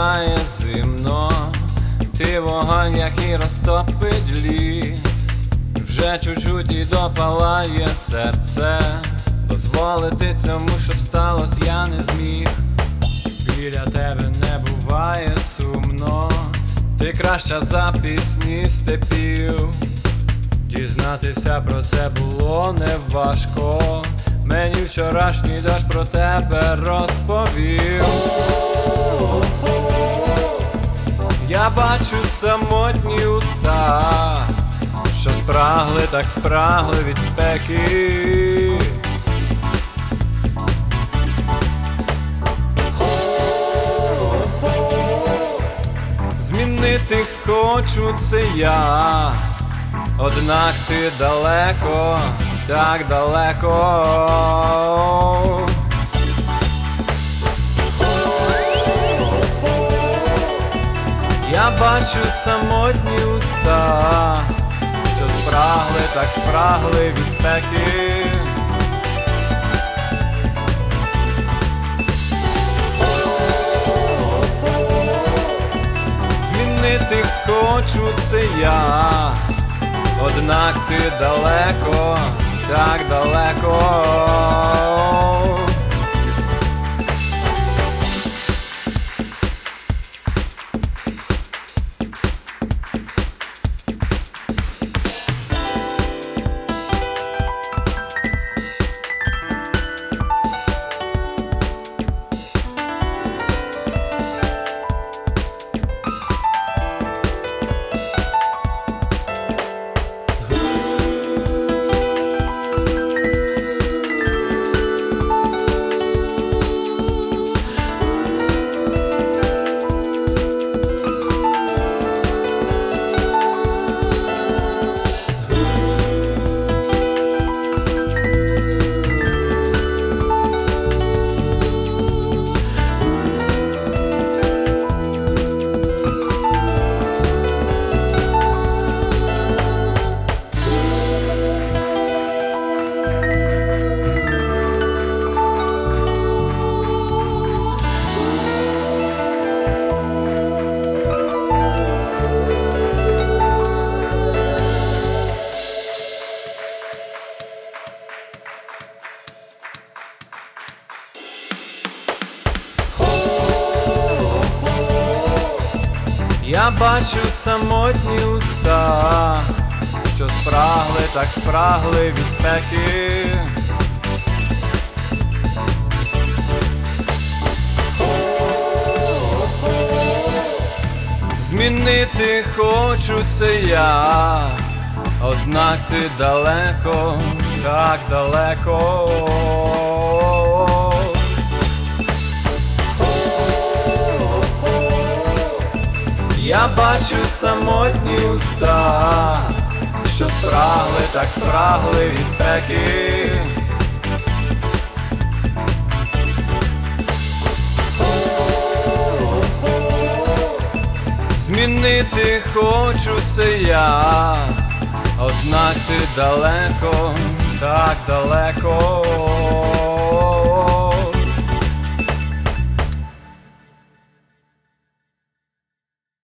буває зимно, ти вогонь, який розтопить лід, вже чуть-чуть і допалає серце, дозволити цьому, щоб сталося, я не зміг. Біля тебе не буває сумно, ти краща за пісні степів. Дізнатися про це було неважко. Мені вчорашній дощ про тебе розповів. Я бачу самотні уста, що спрагли, так спрагли від спеки. Змінити хочу це я, однак ти далеко, так далеко. Бачу самотні уста, що спрагли, так спрагли від спеки. Змінити хочу це я, однак ти далеко, Я бачу самотні уста, що спрагли, так спрагли від спеки. Змінити хочу це я, однак ти далеко, так далеко. Я бачу самотні уста, що спрагли, так спрагли від спеки. Змінити хочу це я, однак ти далеко, так далеко.